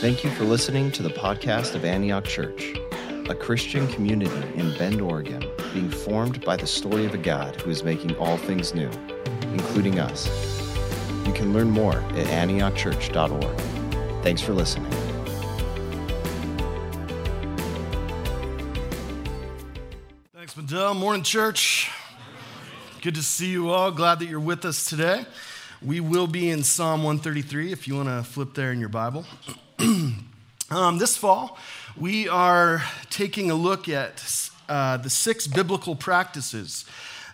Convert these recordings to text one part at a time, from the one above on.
Thank you for listening to the podcast of Antioch Church, a Christian community in Bend, Oregon, being formed by the story of a God who is making all things new, including us. You can learn more at antiochchurch.org. Thanks for listening. Thanks, Mandel. Morning, church. Good to see you all. Glad that you're with us today. We will be in Psalm 133 if you want to flip there in your Bible. Um, this fall, we are taking a look at uh, the six biblical practices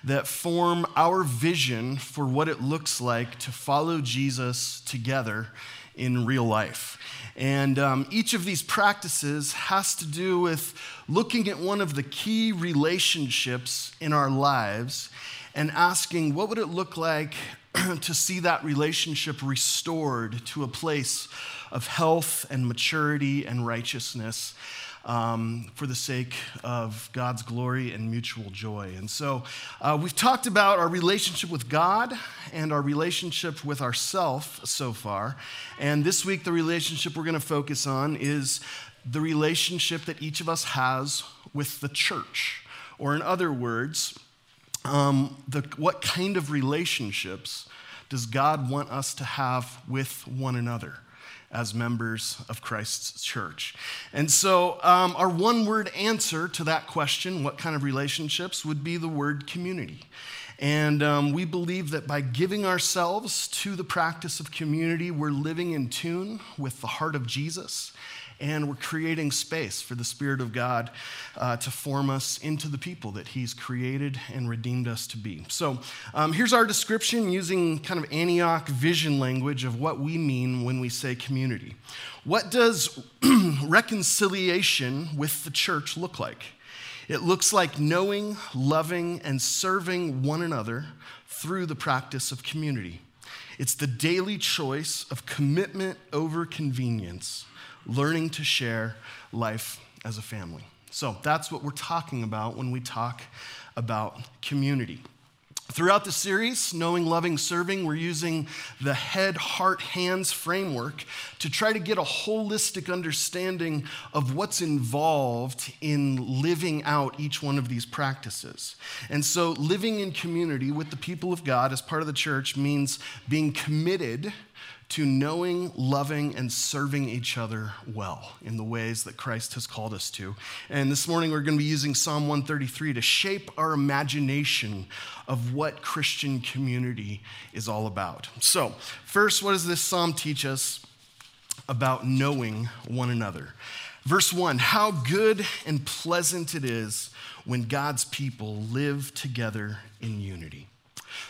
that form our vision for what it looks like to follow Jesus together in real life. And um, each of these practices has to do with looking at one of the key relationships in our lives and asking what would it look like to see that relationship restored to a place of health and maturity and righteousness um, for the sake of God's glory and mutual joy. And so uh, we've talked about our relationship with God and our relationship with ourself so far. And this week, the relationship we're going to focus on is the relationship that each of us has with the church. Or, in other words, um, the, what kind of relationships does God want us to have with one another? As members of Christ's church. And so, um, our one word answer to that question, what kind of relationships, would be the word community. And um, we believe that by giving ourselves to the practice of community, we're living in tune with the heart of Jesus and we're creating space for the Spirit of God uh, to form us into the people that He's created and redeemed us to be. So um, here's our description using kind of Antioch vision language of what we mean when we say community. What does reconciliation with the church look like? It looks like knowing, loving, and serving one another through the practice of community. It's the daily choice of commitment over convenience learning to share life as a family. So that's what we're talking about when we talk about community. Throughout the series, Knowing, Loving, Serving, we're using the head, heart, hands framework to try to get a holistic understanding of what's involved in living out each one of these practices. And so, living in community with the people of God as part of the church means being committed to knowing, loving, and serving each other well in the ways that Christ has called us to. And this morning we're going to be using Psalm 133 to shape our imagination of what Christian community is all about. So, first, what does this psalm teach us about knowing one another? Verse 1 How good and pleasant it is when God's people live together in unity.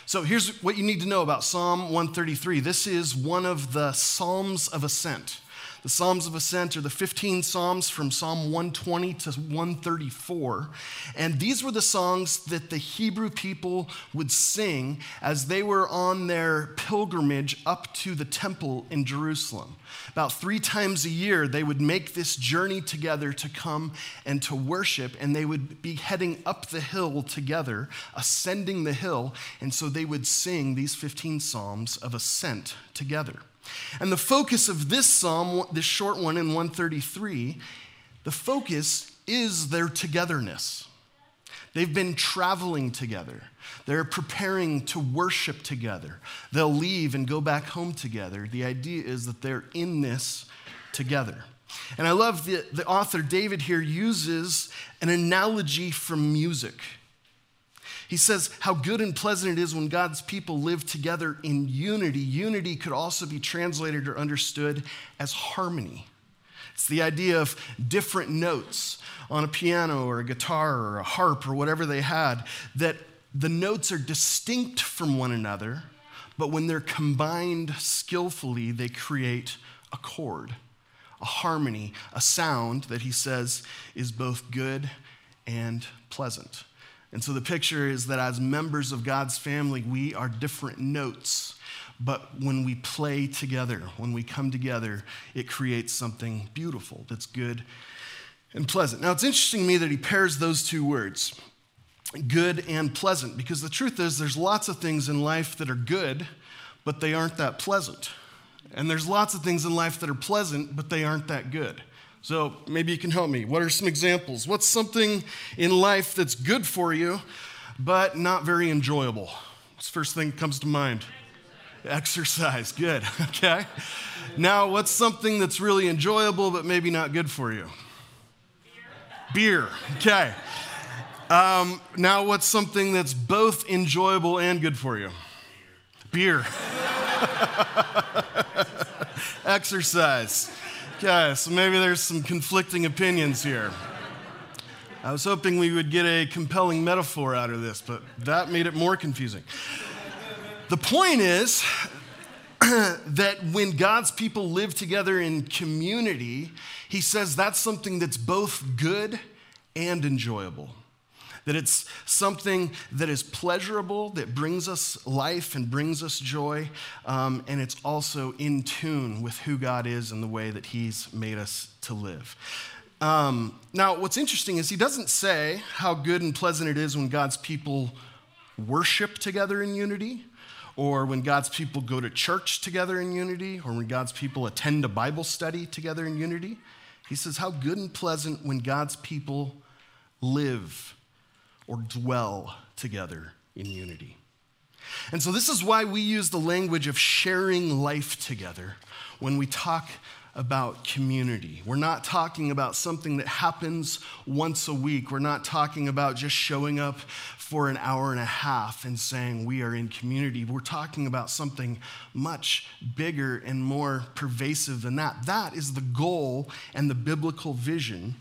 So here's what you need to know about Psalm 133. This is one of the Psalms of Ascent. The Psalms of Ascent are the 15 Psalms from Psalm 120 to 134. And these were the songs that the Hebrew people would sing as they were on their pilgrimage up to the temple in Jerusalem. About three times a year, they would make this journey together to come and to worship, and they would be heading up the hill together, ascending the hill. And so they would sing these 15 Psalms of ascent together. And the focus of this psalm, this short one in 133, the focus is their togetherness. They've been traveling together. They're preparing to worship together. They'll leave and go back home together. The idea is that they're in this together. And I love the, the author David here uses an analogy from music. He says how good and pleasant it is when God's people live together in unity. Unity could also be translated or understood as harmony. It's the idea of different notes on a piano or a guitar or a harp or whatever they had, that the notes are distinct from one another, but when they're combined skillfully, they create a chord, a harmony, a sound that he says is both good and pleasant. And so the picture is that as members of God's family, we are different notes. But when we play together, when we come together, it creates something beautiful that's good and pleasant. Now, it's interesting to me that he pairs those two words, good and pleasant, because the truth is there's lots of things in life that are good, but they aren't that pleasant. And there's lots of things in life that are pleasant, but they aren't that good. So maybe you can help me. What are some examples? What's something in life that's good for you, but not very enjoyable? What's the first thing that comes to mind? Exercise. Good. Okay. Now, what's something that's really enjoyable, but maybe not good for you? Beer. Beer. Okay. Um, now, what's something that's both enjoyable and good for you? Beer. Exercise. Okay, so maybe there's some conflicting opinions here. I was hoping we would get a compelling metaphor out of this, but that made it more confusing. The point is that when God's people live together in community, he says that's something that's both good and enjoyable that it's something that is pleasurable, that brings us life and brings us joy, um, and it's also in tune with who God is and the way that He's made us to live. Um, now, what's interesting is He doesn't say how good and pleasant it is when God's people worship together in unity or when God's people go to church together in unity, or when God's people attend a Bible study together in unity. He says, How good and pleasant when God's people live or dwell together in unity. And so, this is why we use the language of sharing life together when we talk about community. We're not talking about something that happens once a week. We're not talking about just showing up for an hour and a half and saying we are in community. We're talking about something much bigger and more pervasive than that. That is the goal and the biblical vision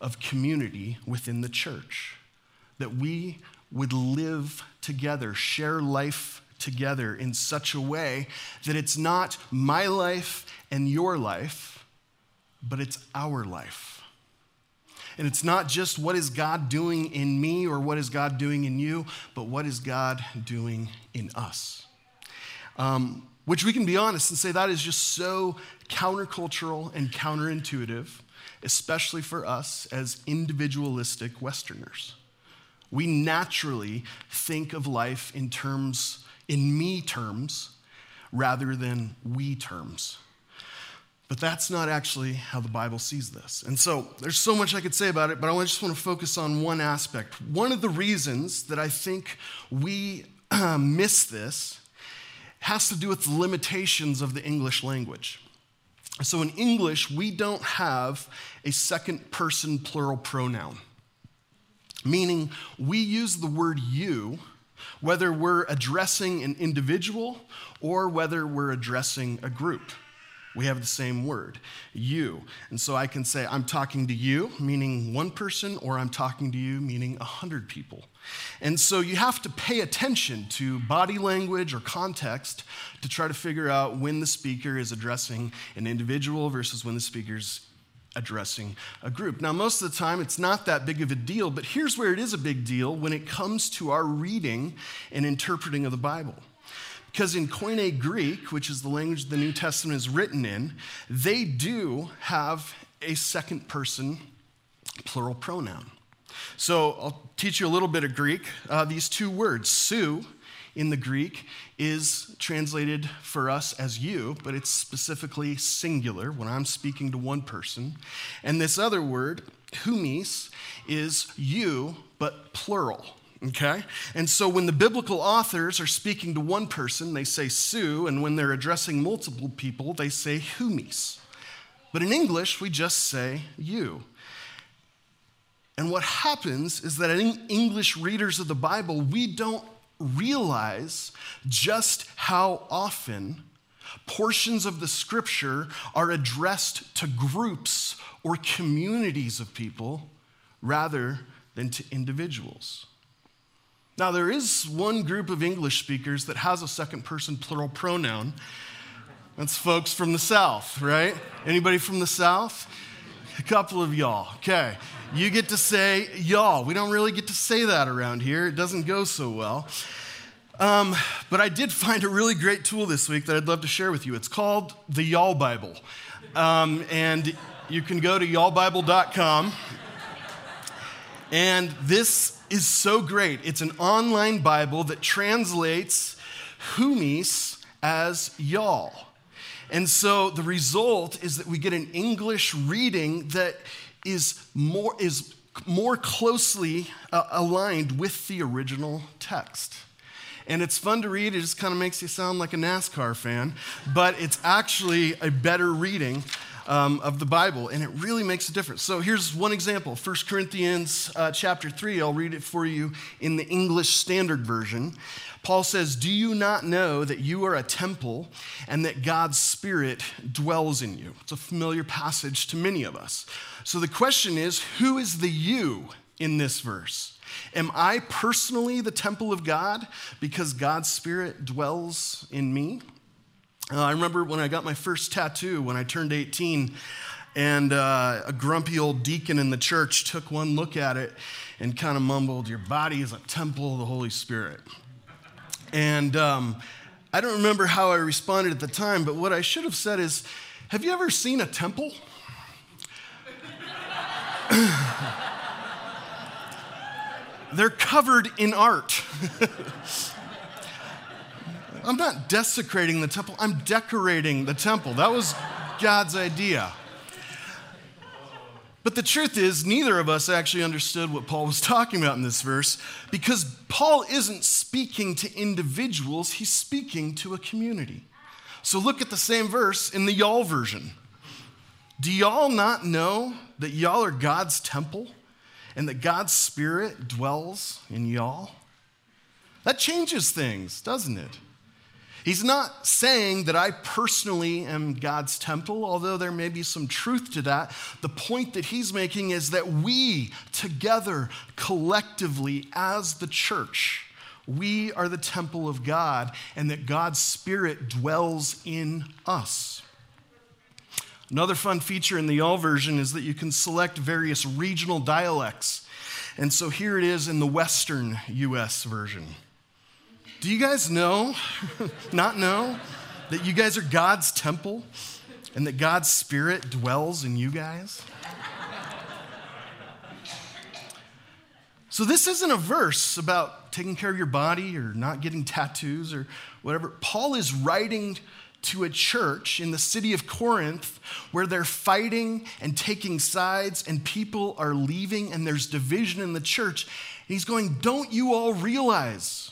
of community within the church that we would live together, share life together in such a way that it's not my life and your life, but it's our life. And it's not just what is God doing in me or what is God doing in you, but what is God doing in us. Um, which we can be honest and say that is just so countercultural and counterintuitive, especially for us as individualistic Westerners. We naturally think of life in terms, in me terms, rather than we terms. But that's not actually how the Bible sees this. And so there's so much I could say about it, but I just want to focus on one aspect. One of the reasons that I think we miss this has to do with the limitations of the English language. So in English, we don't have a second person plural pronoun meaning we use the word you whether we're addressing an individual or whether we're addressing a group. We have the same word, you. And so I can say, I'm talking to you, meaning one person, or I'm talking to you, meaning a hundred people. And so you have to pay attention to body language or context to try to figure out when the speaker is addressing an individual versus when the speaker's addressing a group. Now, most of the time, it's not that big of a deal, but here's where it is a big deal when it comes to our reading and interpreting of the Bible. Because in Koine Greek, which is the language the New Testament is written in, they do have a second person plural pronoun. So I'll teach you a little bit of Greek. Uh, these two words, su, in the Greek is translated for us as you, but it's specifically singular when I'm speaking to one person. And this other word, humis, is you, but plural. Okay? And so when the biblical authors are speaking to one person, they say su, and when they're addressing multiple people, they say humis. But in English, we just say you. And what happens is that in English readers of the Bible, we don't realize just how often portions of the scripture are addressed to groups or communities of people rather than to individuals. Now, there is one group of English speakers that has a second person plural pronoun. That's folks from the South, right? Anybody from the South? A couple of y'all. Okay. You get to say y'all. We don't really get to say that around here. It doesn't go so well. Um, but I did find a really great tool this week that I'd love to share with you. It's called the Y'all Bible. Um, and you can go to y'allbible.com. And this is so great. It's an online Bible that translates humis as y'all. And so the result is that we get an English reading that is more, is more closely uh, aligned with the original text. And it's fun to read, it just kind of makes you sound like a NASCAR fan, but it's actually a better reading um, of the Bible, and it really makes a difference. So here's one example 1 Corinthians uh, chapter 3. I'll read it for you in the English Standard Version. Paul says, Do you not know that you are a temple and that God's Spirit dwells in you? It's a familiar passage to many of us. So the question is, who is the you in this verse? Am I personally the temple of God because God's Spirit dwells in me? Uh, I remember when I got my first tattoo when I turned 18, and uh, a grumpy old deacon in the church took one look at it and kind of mumbled, Your body is a temple of the Holy Spirit. And um, I don't remember how I responded at the time, but what I should have said is, Have you ever seen a temple? They're covered in art. I'm not desecrating the temple, I'm decorating the temple. That was God's idea. But the truth is, neither of us actually understood what Paul was talking about in this verse because Paul isn't speaking to individuals, he's speaking to a community. So look at the same verse in the y'all version. Do y'all not know that y'all are God's temple and that God's Spirit dwells in y'all? That changes things, doesn't it? He's not saying that I personally am God's temple, although there may be some truth to that. The point that he's making is that we together, collectively, as the church, we are the temple of God, and that God's Spirit dwells in us. Another fun feature in the Y'all version is that you can select various regional dialects. And so here it is in the Western US version. Do you guys know, not know, that you guys are God's temple and that God's Spirit dwells in you guys? So, this isn't a verse about taking care of your body or not getting tattoos or whatever. Paul is writing to a church in the city of Corinth where they're fighting and taking sides, and people are leaving, and there's division in the church. And he's going, Don't you all realize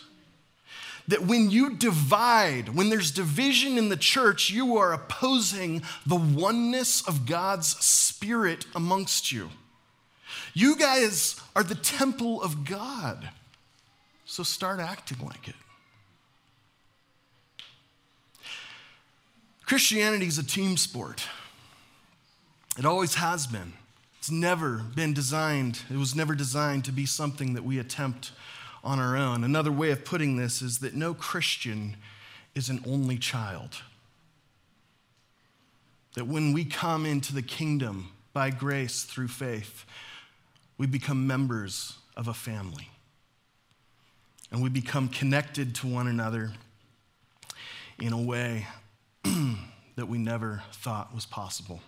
that when you divide, when there's division in the church, you are opposing the oneness of God's Spirit amongst you. You guys are the temple of God. So start acting like it. Christianity is a team sport. It always has been. It's never been designed, it was never designed to be something that we attempt on our own. Another way of putting this is that no Christian is an only child. That when we come into the kingdom by grace through faith, we become members of a family. And we become connected to one another in a way that we never thought was possible.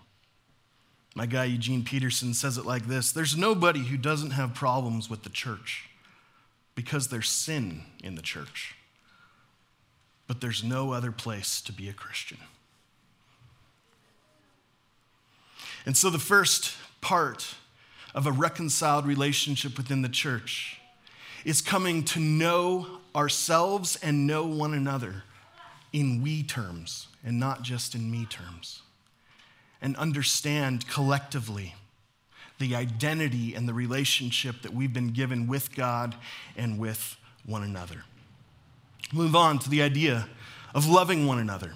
My guy Eugene Peterson says it like this There's nobody who doesn't have problems with the church because there's sin in the church. But there's no other place to be a Christian. And so, the first part of a reconciled relationship within the church is coming to know ourselves and know one another in we terms and not just in me terms, and understand collectively the identity and the relationship that we've been given with God and with one another. Move on to the idea of loving one another.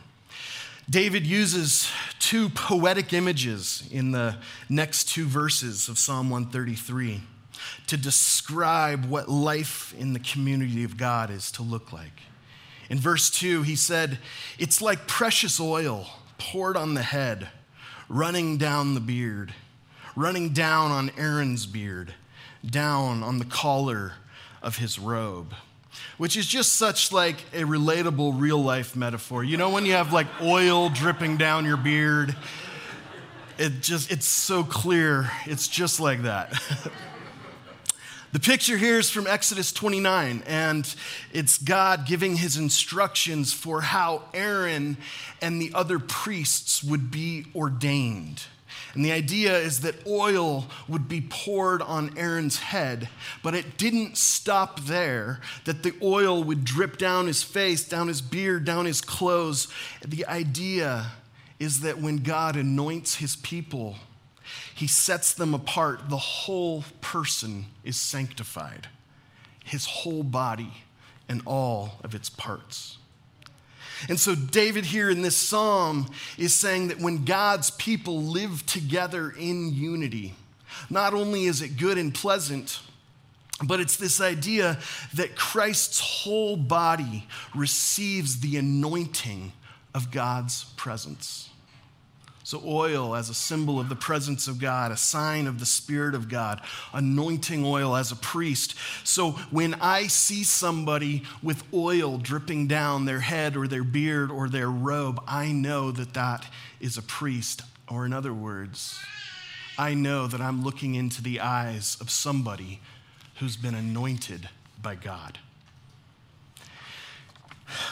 David uses two poetic images in the next two verses of Psalm 133 to describe what life in the community of God is to look like. In verse 2, he said, It's like precious oil poured on the head, running down the beard running down on Aaron's beard, down on the collar of his robe which is just such like a relatable real life metaphor. You know when you have like oil dripping down your beard? It just it's so clear. It's just like that. The picture here is from Exodus 29, and it's God giving his instructions for how Aaron and the other priests would be ordained. And the idea is that oil would be poured on Aaron's head, but it didn't stop there, that the oil would drip down his face, down his beard, down his clothes. The idea is that when God anoints his people, he sets them apart. The whole person is sanctified, his whole body and all of its parts. And so, David here in this psalm is saying that when God's people live together in unity, not only is it good and pleasant, but it's this idea that Christ's whole body receives the anointing of God's presence. So, oil as a symbol of the presence of God, a sign of the Spirit of God, anointing oil as a priest. So, when I see somebody with oil dripping down their head or their beard or their robe, I know that that is a priest. Or, in other words, I know that I'm looking into the eyes of somebody who's been anointed by God.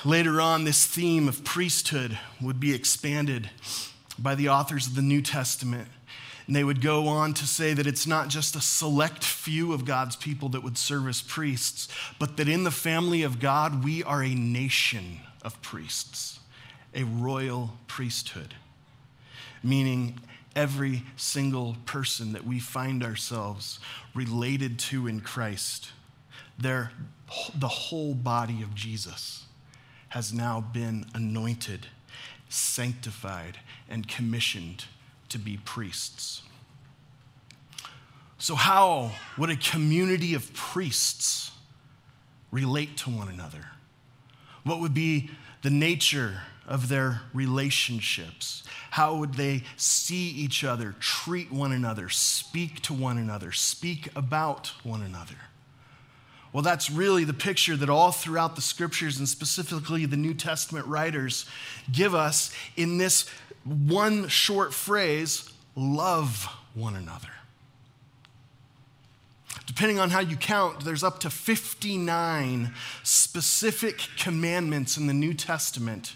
Later on, this theme of priesthood would be expanded by the authors of the New Testament. And they would go on to say that it's not just a select few of God's people that would serve as priests, but that in the family of God, we are a nation of priests, a royal priesthood, meaning every single person that we find ourselves related to in Christ, their, the whole body of Jesus has now been anointed sanctified, and commissioned to be priests. So, how would a community of priests relate to one another? What would be the nature of their relationships? How would they see each other, treat one another, speak to one another, speak about one another? Well, that's really the picture that all throughout the scriptures and specifically the New Testament writers give us in this one short phrase love one another. Depending on how you count, there's up to 59 specific commandments in the New Testament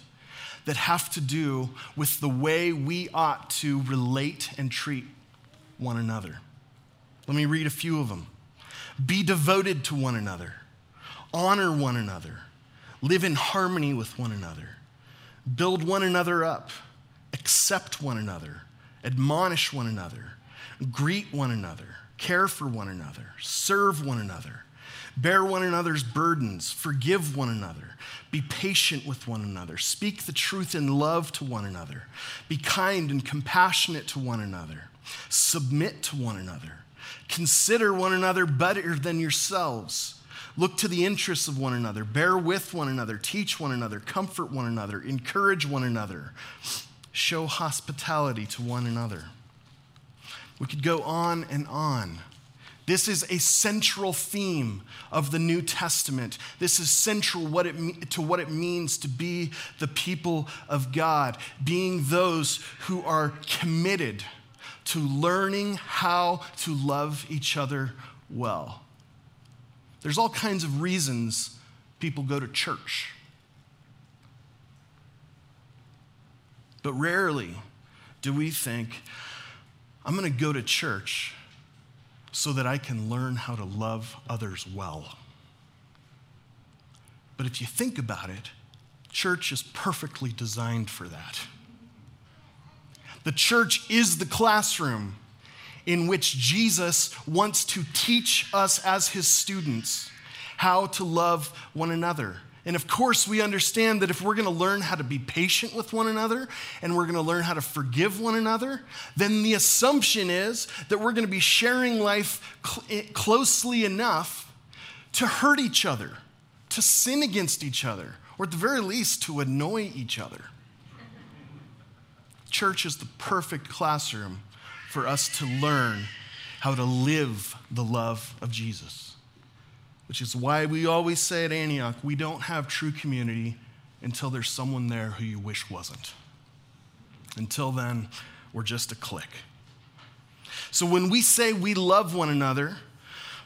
that have to do with the way we ought to relate and treat one another. Let me read a few of them. Be devoted to one another, honor one another, live in harmony with one another, build one another up, accept one another, admonish one another, greet one another, care for one another, serve one another. Bear one another's burdens, forgive one another, be patient with one another, speak the truth in love to one another, be kind and compassionate to one another, submit to one another. Consider one another better than yourselves. Look to the interests of one another. Bear with one another. Teach one another. Comfort one another. Encourage one another. Show hospitality to one another. We could go on and on. This is a central theme of the New Testament. This is central what it, to what it means to be the people of God, being those who are committed to learning how to love each other well. There's all kinds of reasons people go to church. But rarely do we think, I'm going to go to church so that I can learn how to love others well. But if you think about it, church is perfectly designed for that. The church is the classroom in which Jesus wants to teach us as his students how to love one another. And of course, we understand that if we're going to learn how to be patient with one another and we're going to learn how to forgive one another, then the assumption is that we're going to be sharing life cl- eh, closely enough to hurt each other, to sin against each other, or at the very least, to annoy each other church is the perfect classroom for us to learn how to live the love of Jesus. Which is why we always say at Antioch, we don't have true community until there's someone there who you wish wasn't. Until then, we're just a clique. So when we say we love one another,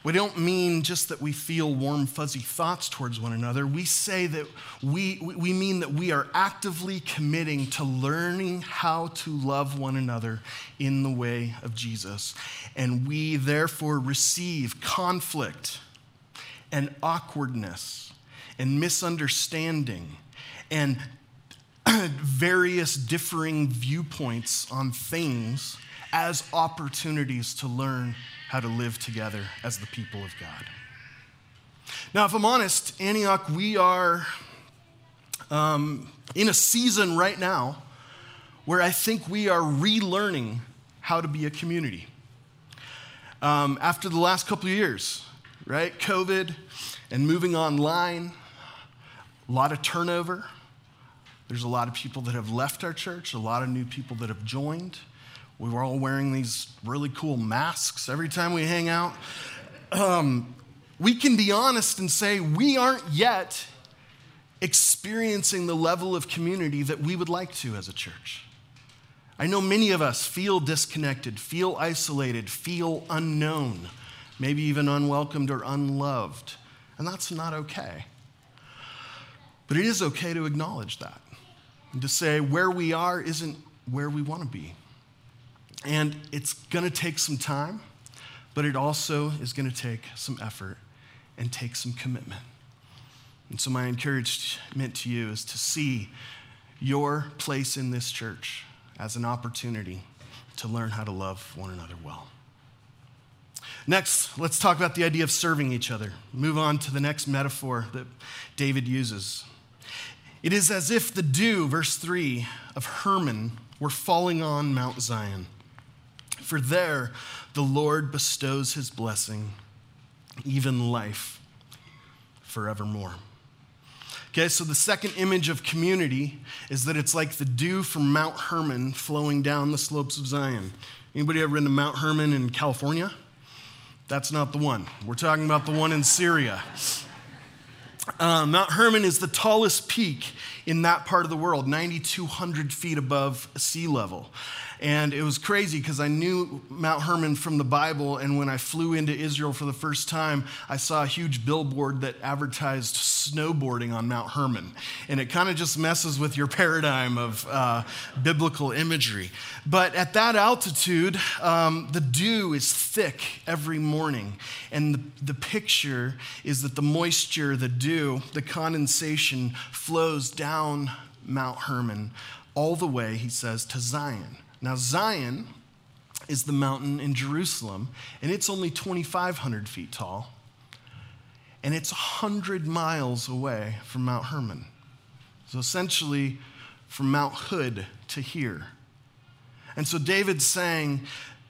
we don't mean just that we feel warm, fuzzy thoughts towards one another. We say that we, we mean that we are actively committing to learning how to love one another in the way of Jesus. And we therefore receive conflict and awkwardness and misunderstanding and various differing viewpoints on things as opportunities to learn how to live together as the people of God. Now, if I'm honest, Antioch, we are um, in a season right now where I think we are relearning how to be a community. Um, after the last couple of years, right? COVID and moving online, a lot of turnover. There's a lot of people that have left our church, a lot of new people that have joined. We were all wearing these really cool masks every time we hang out. Um, we can be honest and say we aren't yet experiencing the level of community that we would like to as a church. I know many of us feel disconnected, feel isolated, feel unknown, maybe even unwelcomed or unloved, and that's not okay. But it is okay to acknowledge that and to say where we are isn't where we want to be. And it's going to take some time, but it also is going to take some effort and take some commitment. And so, my encouragement to you is to see your place in this church as an opportunity to learn how to love one another well. Next, let's talk about the idea of serving each other. Move on to the next metaphor that David uses. It is as if the dew, verse 3, of Hermon were falling on Mount Zion for there the Lord bestows his blessing, even life forevermore. Okay, so the second image of community is that it's like the dew from Mount Hermon flowing down the slopes of Zion. Anybody ever been to Mount Hermon in California? That's not the one. We're talking about the one in Syria. Uh, Mount Hermon is the tallest peak in that part of the world, 9,200 feet above sea level. And it was crazy because I knew Mount Hermon from the Bible. And when I flew into Israel for the first time, I saw a huge billboard that advertised snowboarding on Mount Hermon. And it kind of just messes with your paradigm of uh, biblical imagery. But at that altitude, um, the dew is thick every morning. And the, the picture is that the moisture, the dew, the condensation flows down Mount Hermon all the way, he says, to Zion. Now, Zion is the mountain in Jerusalem, and it's only 2,500 feet tall, and it's 100 miles away from Mount Hermon. So essentially, from Mount Hood to here. And so David's saying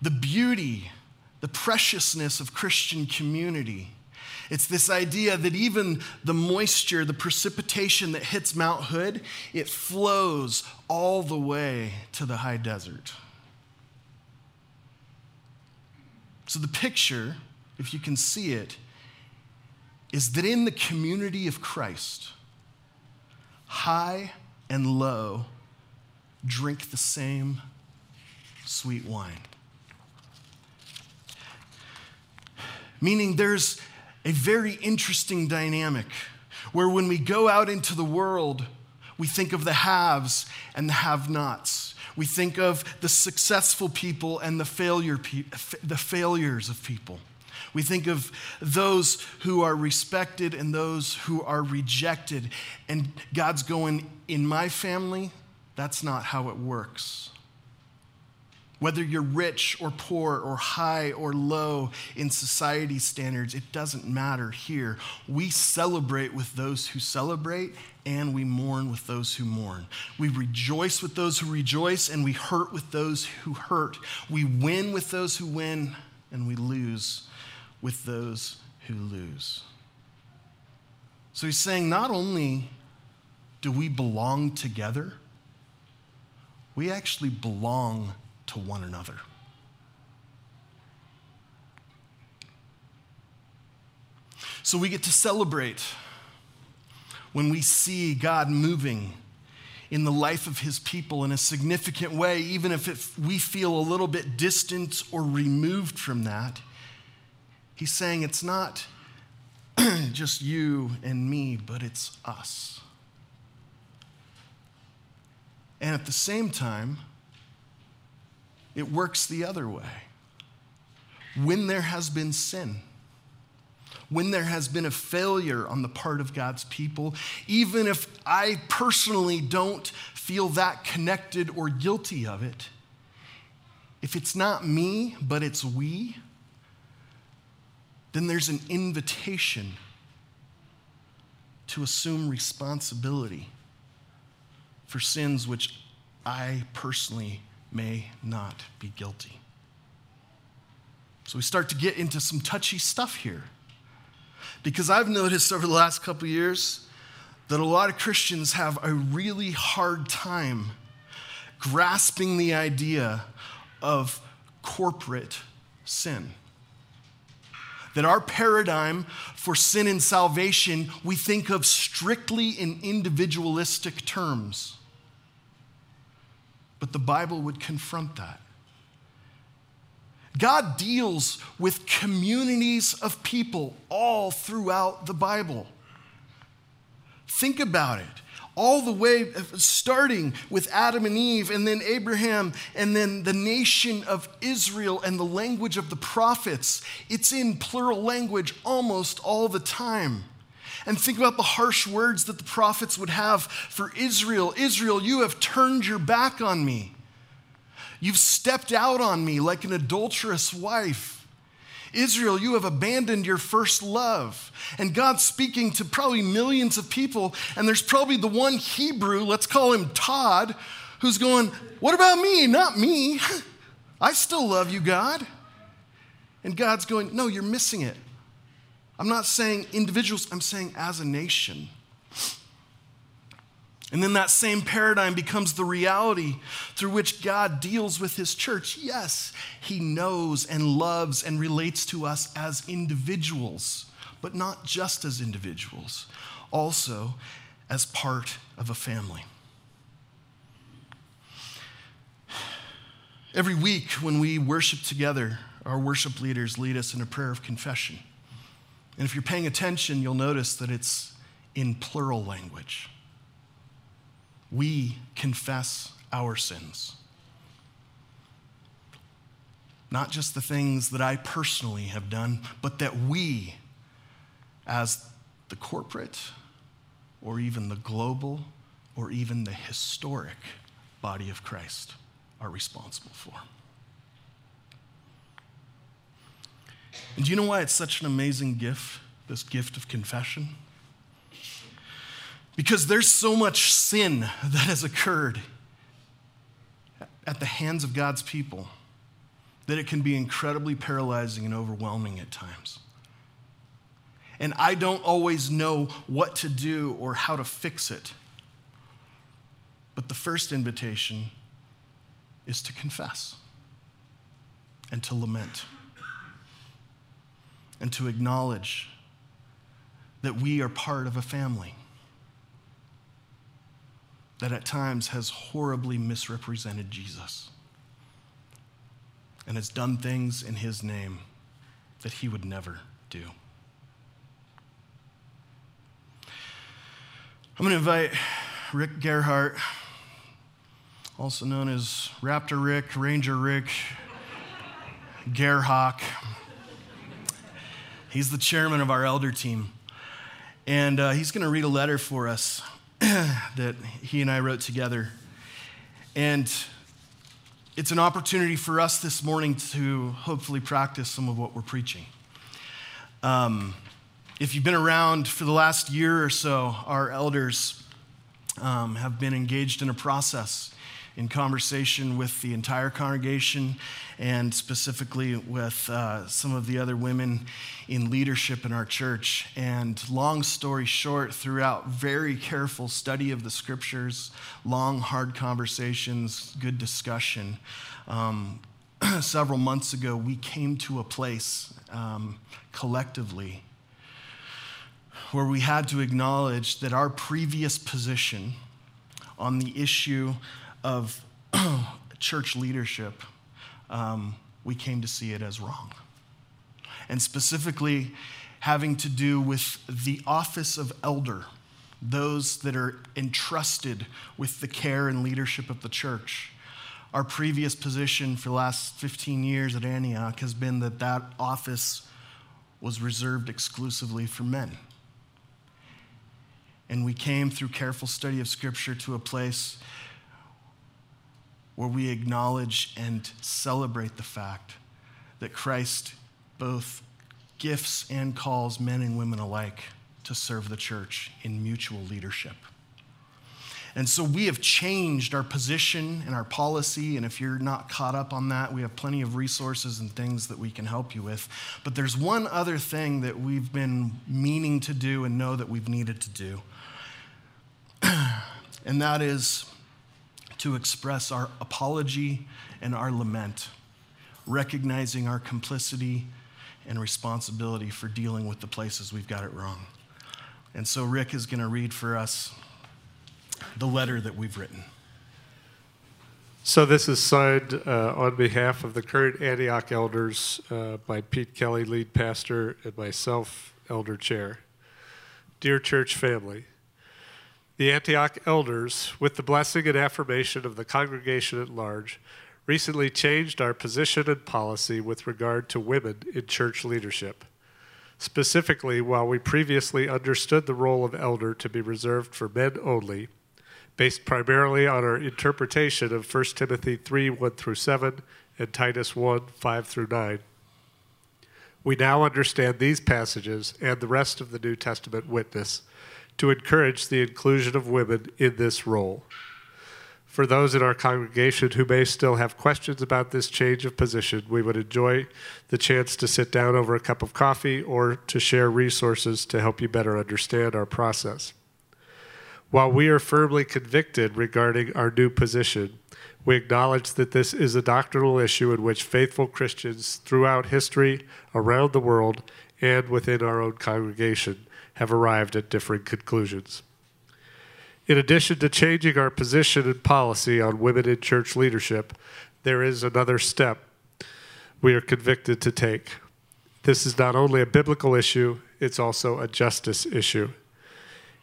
the beauty, the preciousness of Christian community. It's this idea that even the moisture, the precipitation that hits Mount Hood, it flows all the way to the high desert. So the picture, if you can see it, is that in the community of Christ, high and low drink the same sweet wine. Meaning there's a very interesting dynamic where when we go out into the world, we think of the haves and the have nots. We think of the successful people and the, failure pe- the failures of people. We think of those who are respected and those who are rejected. And God's going, in my family, that's not how it works. Whether you're rich or poor or high or low in society standards, it doesn't matter here. We celebrate with those who celebrate and we mourn with those who mourn. We rejoice with those who rejoice and we hurt with those who hurt. We win with those who win and we lose with those who lose. So he's saying not only do we belong together, we actually belong to one another. So we get to celebrate when we see God moving in the life of his people in a significant way, even if we feel a little bit distant or removed from that. He's saying it's not just you and me, but it's us. And at the same time, it works the other way. When there has been sin, when there has been a failure on the part of God's people, even if I personally don't feel that connected or guilty of it, if it's not me, but it's we, then there's an invitation to assume responsibility for sins which I personally may not be guilty. So we start to get into some touchy stuff here. Because I've noticed over the last couple years that a lot of Christians have a really hard time grasping the idea of corporate sin. That our paradigm for sin and salvation, we think of strictly in individualistic terms. But the Bible would confront that. God deals with communities of people all throughout the Bible. Think about it. All the way, starting with Adam and Eve, and then Abraham, and then the nation of Israel, and the language of the prophets. It's in plural language almost all the time. And think about the harsh words that the prophets would have for Israel Israel, you have turned your back on me. You've stepped out on me like an adulterous wife. Israel, you have abandoned your first love. And God's speaking to probably millions of people, and there's probably the one Hebrew, let's call him Todd, who's going, What about me? Not me. I still love you, God. And God's going, No, you're missing it. I'm not saying individuals, I'm saying as a nation. And then that same paradigm becomes the reality through which God deals with his church. Yes, he knows and loves and relates to us as individuals, but not just as individuals, also as part of a family. Every week when we worship together, our worship leaders lead us in a prayer of confession. And if you're paying attention, you'll notice that it's in plural language we confess our sins. Not just the things that I personally have done, but that we, as the corporate, or even the global, or even the historic body of Christ, are responsible for. And do you know why it's such an amazing gift, this gift of confession? Because there's so much sin that has occurred at the hands of God's people that it can be incredibly paralyzing and overwhelming at times. And I don't always know what to do or how to fix it. But the first invitation is to confess and to lament and to acknowledge that we are part of a family that at times has horribly misrepresented Jesus and has done things in his name that he would never do. I'm going to invite Rick Gerhart, also known as Raptor Rick, Ranger Rick, Gerhawk. He's the chairman of our elder team. And uh, he's going to read a letter for us that he and I wrote together. And it's an opportunity for us this morning to hopefully practice some of what we're preaching. Um, if you've been around for the last year or so, our elders um, have been engaged in a process in conversation with the entire congregation and specifically with uh, some of the other women in leadership in our church. And long story short, throughout very careful study of the scriptures, long, hard conversations, good discussion, um, several months ago, we came to a place um, collectively where we had to acknowledge that our previous position on the issue of church leadership, um, we came to see it as wrong. and specifically having to do with the office of elder, those that are entrusted with the care and leadership of the church. Our previous position for the last 15 years at Antioch has been that that office was reserved exclusively for men. And we came through careful study of Scripture to a place where we acknowledge and celebrate the fact that Christ both gifts and calls men and women alike to serve the church in mutual leadership. And so we have changed our position and our policy. And if you're not caught up on that, we have plenty of resources and things that we can help you with. But there's one other thing that we've been meaning to do and know that we've needed to do. and that is to express our apology and our lament, recognizing our complicity and responsibility for dealing with the places we've got it wrong. And so Rick is going to read for us the letter that we've written. So this is signed uh, on behalf of the current Antioch elders uh, by Pete Kelly, lead pastor, and myself, elder chair. Dear church family, the Antioch elders, with the blessing and affirmation of the congregation at large, recently changed our position and policy with regard to women in church leadership. Specifically, while we previously understood the role of elder to be reserved for men only, based primarily on our interpretation of 1 Timothy 3 1 through 7 and Titus 1 5 through 9, we now understand these passages and the rest of the New Testament witness to encourage the inclusion of women in this role. For those in our congregation who may still have questions about this change of position, we would enjoy the chance to sit down over a cup of coffee or to share resources to help you better understand our process. While we are firmly convicted regarding our new position, we acknowledge that this is a doctrinal issue in which faithful Christians throughout history, around the world, and within our own congregation have arrived at differing conclusions. In addition to changing our position and policy on women in church leadership, there is another step we are convicted to take. This is not only a biblical issue, it's also a justice issue.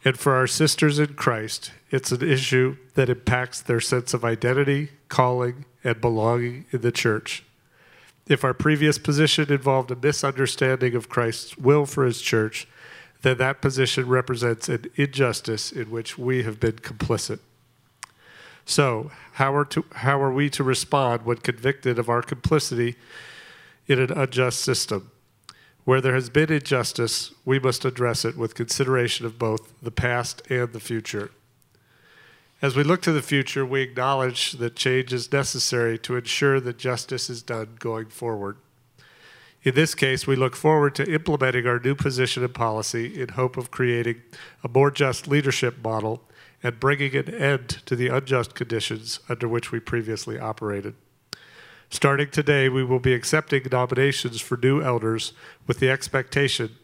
And for our sisters in Christ, it's an issue that impacts their sense of identity, calling, and belonging in the church. If our previous position involved a misunderstanding of Christ's will for his church, then that position represents an injustice in which we have been complicit. So, how are, to, how are we to respond when convicted of our complicity in an unjust system? Where there has been injustice, we must address it with consideration of both the past and the future. As we look to the future, we acknowledge that change is necessary to ensure that justice is done going forward. In this case, we look forward to implementing our new position and policy in hope of creating a more just leadership model and bringing an end to the unjust conditions under which we previously operated. Starting today, we will be accepting nominations for new elders with the expectation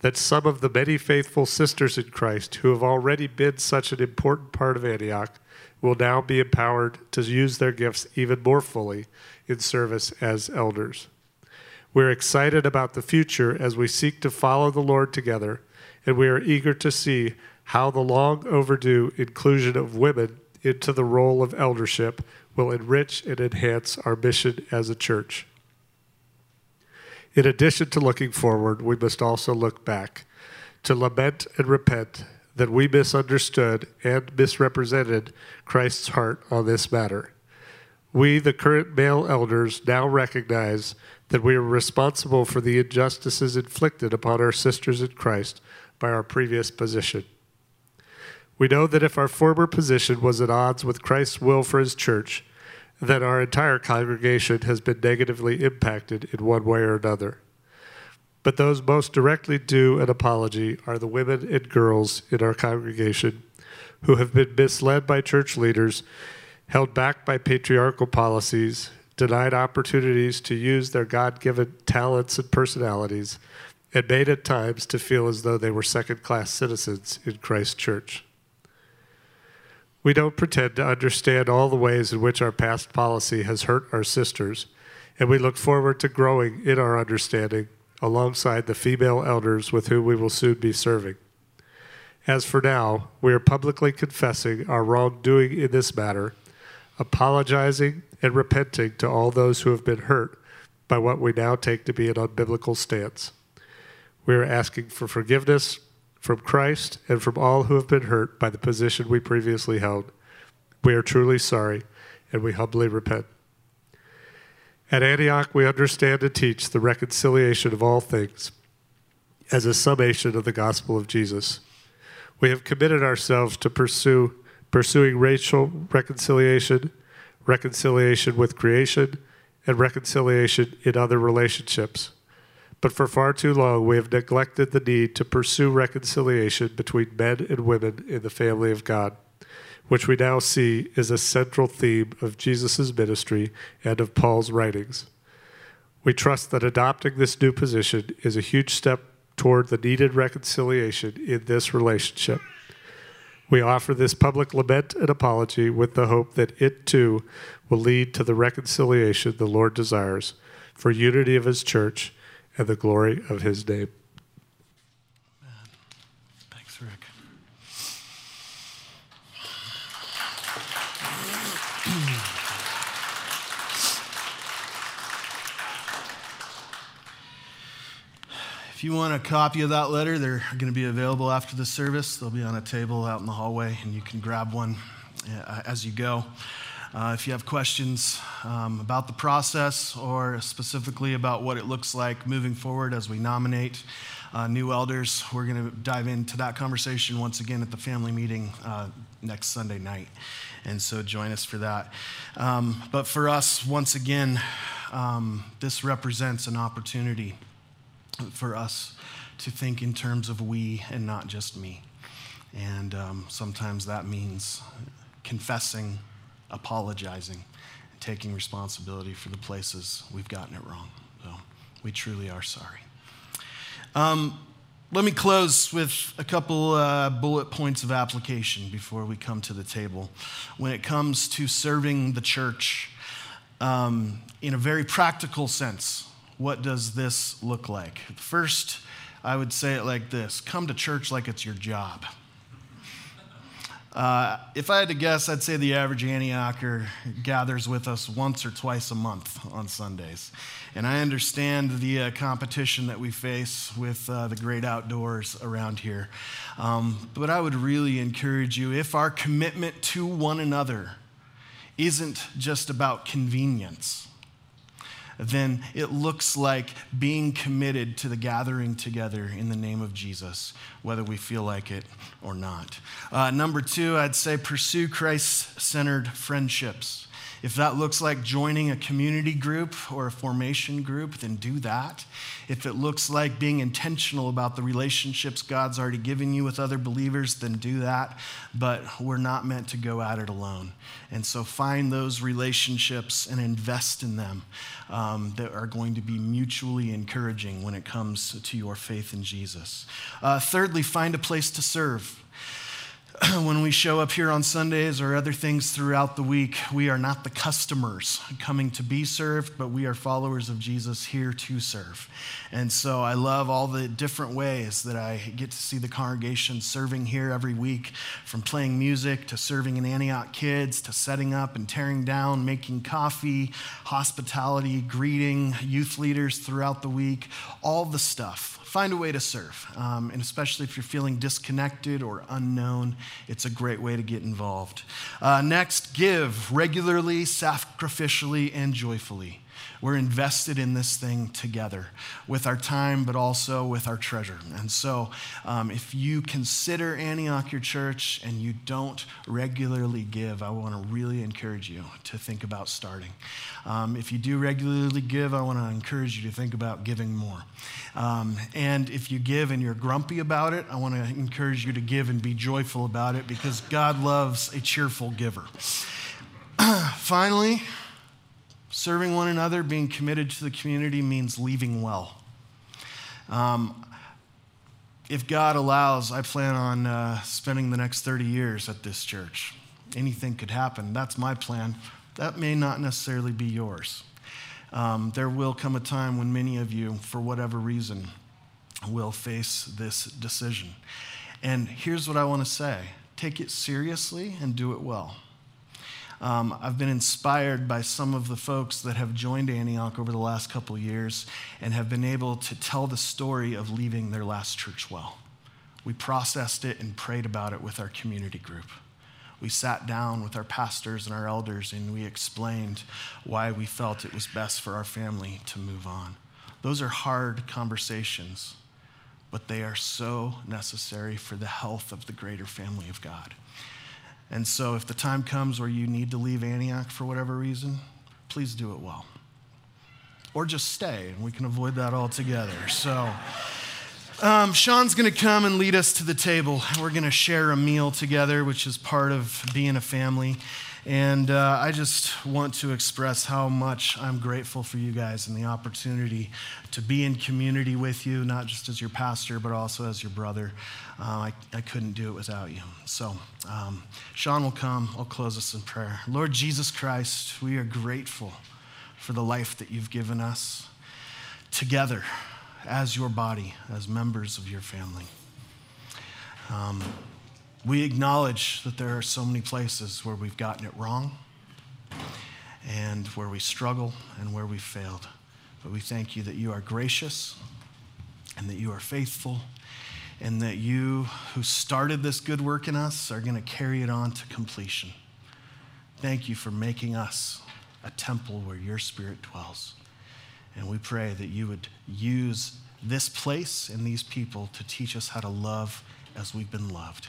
that some of the many faithful sisters in Christ who have already been such an important part of Antioch will now be empowered to use their gifts even more fully in service as elders. We're excited about the future as we seek to follow the Lord together, and we are eager to see how the long overdue inclusion of women into the role of eldership will enrich and enhance our mission as a church. In addition to looking forward, we must also look back to lament and repent that we misunderstood and misrepresented Christ's heart on this matter. We, the current male elders, now recognize that we are responsible for the injustices inflicted upon our sisters in Christ by our previous position. We know that if our former position was at odds with Christ's will for his church, then our entire congregation has been negatively impacted in one way or another. But those most directly due an apology are the women and girls in our congregation who have been misled by church leaders, held back by patriarchal policies, denied opportunities to use their God given talents and personalities, and made at times to feel as though they were second class citizens in Christ's church. We don't pretend to understand all the ways in which our past policy has hurt our sisters, and we look forward to growing in our understanding alongside the female elders with whom we will soon be serving. As for now, we are publicly confessing our wrongdoing in this matter, apologizing and repenting to all those who have been hurt by what we now take to be an unbiblical stance. We are asking for forgiveness from Christ and from all who have been hurt by the position we previously held. We are truly sorry and we humbly repent. At Antioch, we understand and teach the reconciliation of all things as a summation of the gospel of Jesus. We have committed ourselves to pursue pursuing racial reconciliation, reconciliation with creation, and reconciliation in other relationships. But for far too long, we have neglected the need to pursue reconciliation between men and women in the family of God, which we now see is a central theme of Jesus' ministry and of Paul's writings. We trust that adopting this new position is a huge step toward the needed reconciliation in this relationship. We offer this public lament and apology with the hope that it too will lead to the reconciliation the Lord desires for unity of His church and the glory of His name. If you want a copy of that letter, they're going to be available after the service. They'll be on a table out in the hallway, and you can grab one uh, as you go. Uh, if you have questions um, about the process or specifically about what it looks like moving forward as we nominate uh, new elders, we're going to dive into that conversation once again at the family meeting uh, next Sunday night. And so join us for that. Um, but for us, once again, um, this represents an opportunity for us to think in terms of we and not just me. And um, sometimes that means confessing apologizing, and taking responsibility for the places we've gotten it wrong. So we truly are sorry. Um, let me close with a couple uh, bullet points of application before we come to the table. When it comes to serving the church um, in a very practical sense, what does this look like? First, I would say it like this come to church like it's your job. Uh, if I had to guess, I'd say the average Antiocher gathers with us once or twice a month on Sundays. And I understand the uh, competition that we face with uh, the great outdoors around here. Um, but I would really encourage you if our commitment to one another isn't just about convenience, then it looks like being committed to the gathering together in the name of Jesus, whether we feel like it or not. Uh, number two, I'd say pursue Christ centered friendships. If that looks like joining a community group or a formation group, then do that. If it looks like being intentional about the relationships God's already given you with other believers, then do that. But we're not meant to go at it alone. And so find those relationships and invest in them um, that are going to be mutually encouraging when it comes to your faith in Jesus. Uh, thirdly, find a place to serve. when we show up here on Sundays or other things throughout the week, we are not the customers coming to be served, but we are followers of Jesus here to serve. And so I love all the different ways that I get to see the congregation serving here every week from playing music to serving in Antioch Kids to setting up and tearing down, making coffee, hospitality, greeting youth leaders throughout the week, all the stuff find a way to serve. Um, and especially if you're feeling disconnected or unknown, it's a great way to get involved. Uh, next, give regularly, sacrificially, and joyfully. We're invested in this thing together with our time, but also with our treasure. And so, um, if you consider Antioch your church and you don't regularly give, I want to really encourage you to think about starting. Um, if you do regularly give, I want to encourage you to think about giving more. Um, and if you give and you're grumpy about it, I want to encourage you to give and be joyful about it because God loves a cheerful giver. Finally, Serving one another, being committed to the community means leaving well. Um, if God allows, I plan on uh, spending the next 30 years at this church. Anything could happen. That's my plan. That may not necessarily be yours. um, there will come a time when many of you, for whatever reason, will face this decision. And here's what I want to say take it seriously and do it well. Um, I've been inspired by some of the folks that have joined Antioch over the last couple years and have been able to tell the story of leaving their last church well. We processed it and prayed about it with our community group. We sat down with our pastors and our elders and we explained why we felt it was best for our family to move on. Those are hard conversations, but they are so necessary for the health of the greater family of God. And so, if the time comes where you need to leave Antioch for whatever reason, please do it well. Or just stay, and we can avoid that altogether. So, um, Sean's going to come and lead us to the table. We're going to share a meal together, which is part of being a family. And uh, I just want to express how much I'm grateful for you guys and the opportunity to be in community with you, not just as your pastor, but also as your brother. Uh, I, I couldn't do it without you. So, um, Sean will come. I'll close us in prayer. Lord Jesus Christ, we are grateful for the life that you've given us together as your body, as members of your family. Um, we acknowledge that there are so many places where we've gotten it wrong and where we struggle and where we failed. But we thank you that you are gracious and that you are faithful and that you who started this good work in us are going to carry it on to completion. Thank you for making us a temple where your spirit dwells. And we pray that you would use this place and these people to teach us how to love as we've been loved.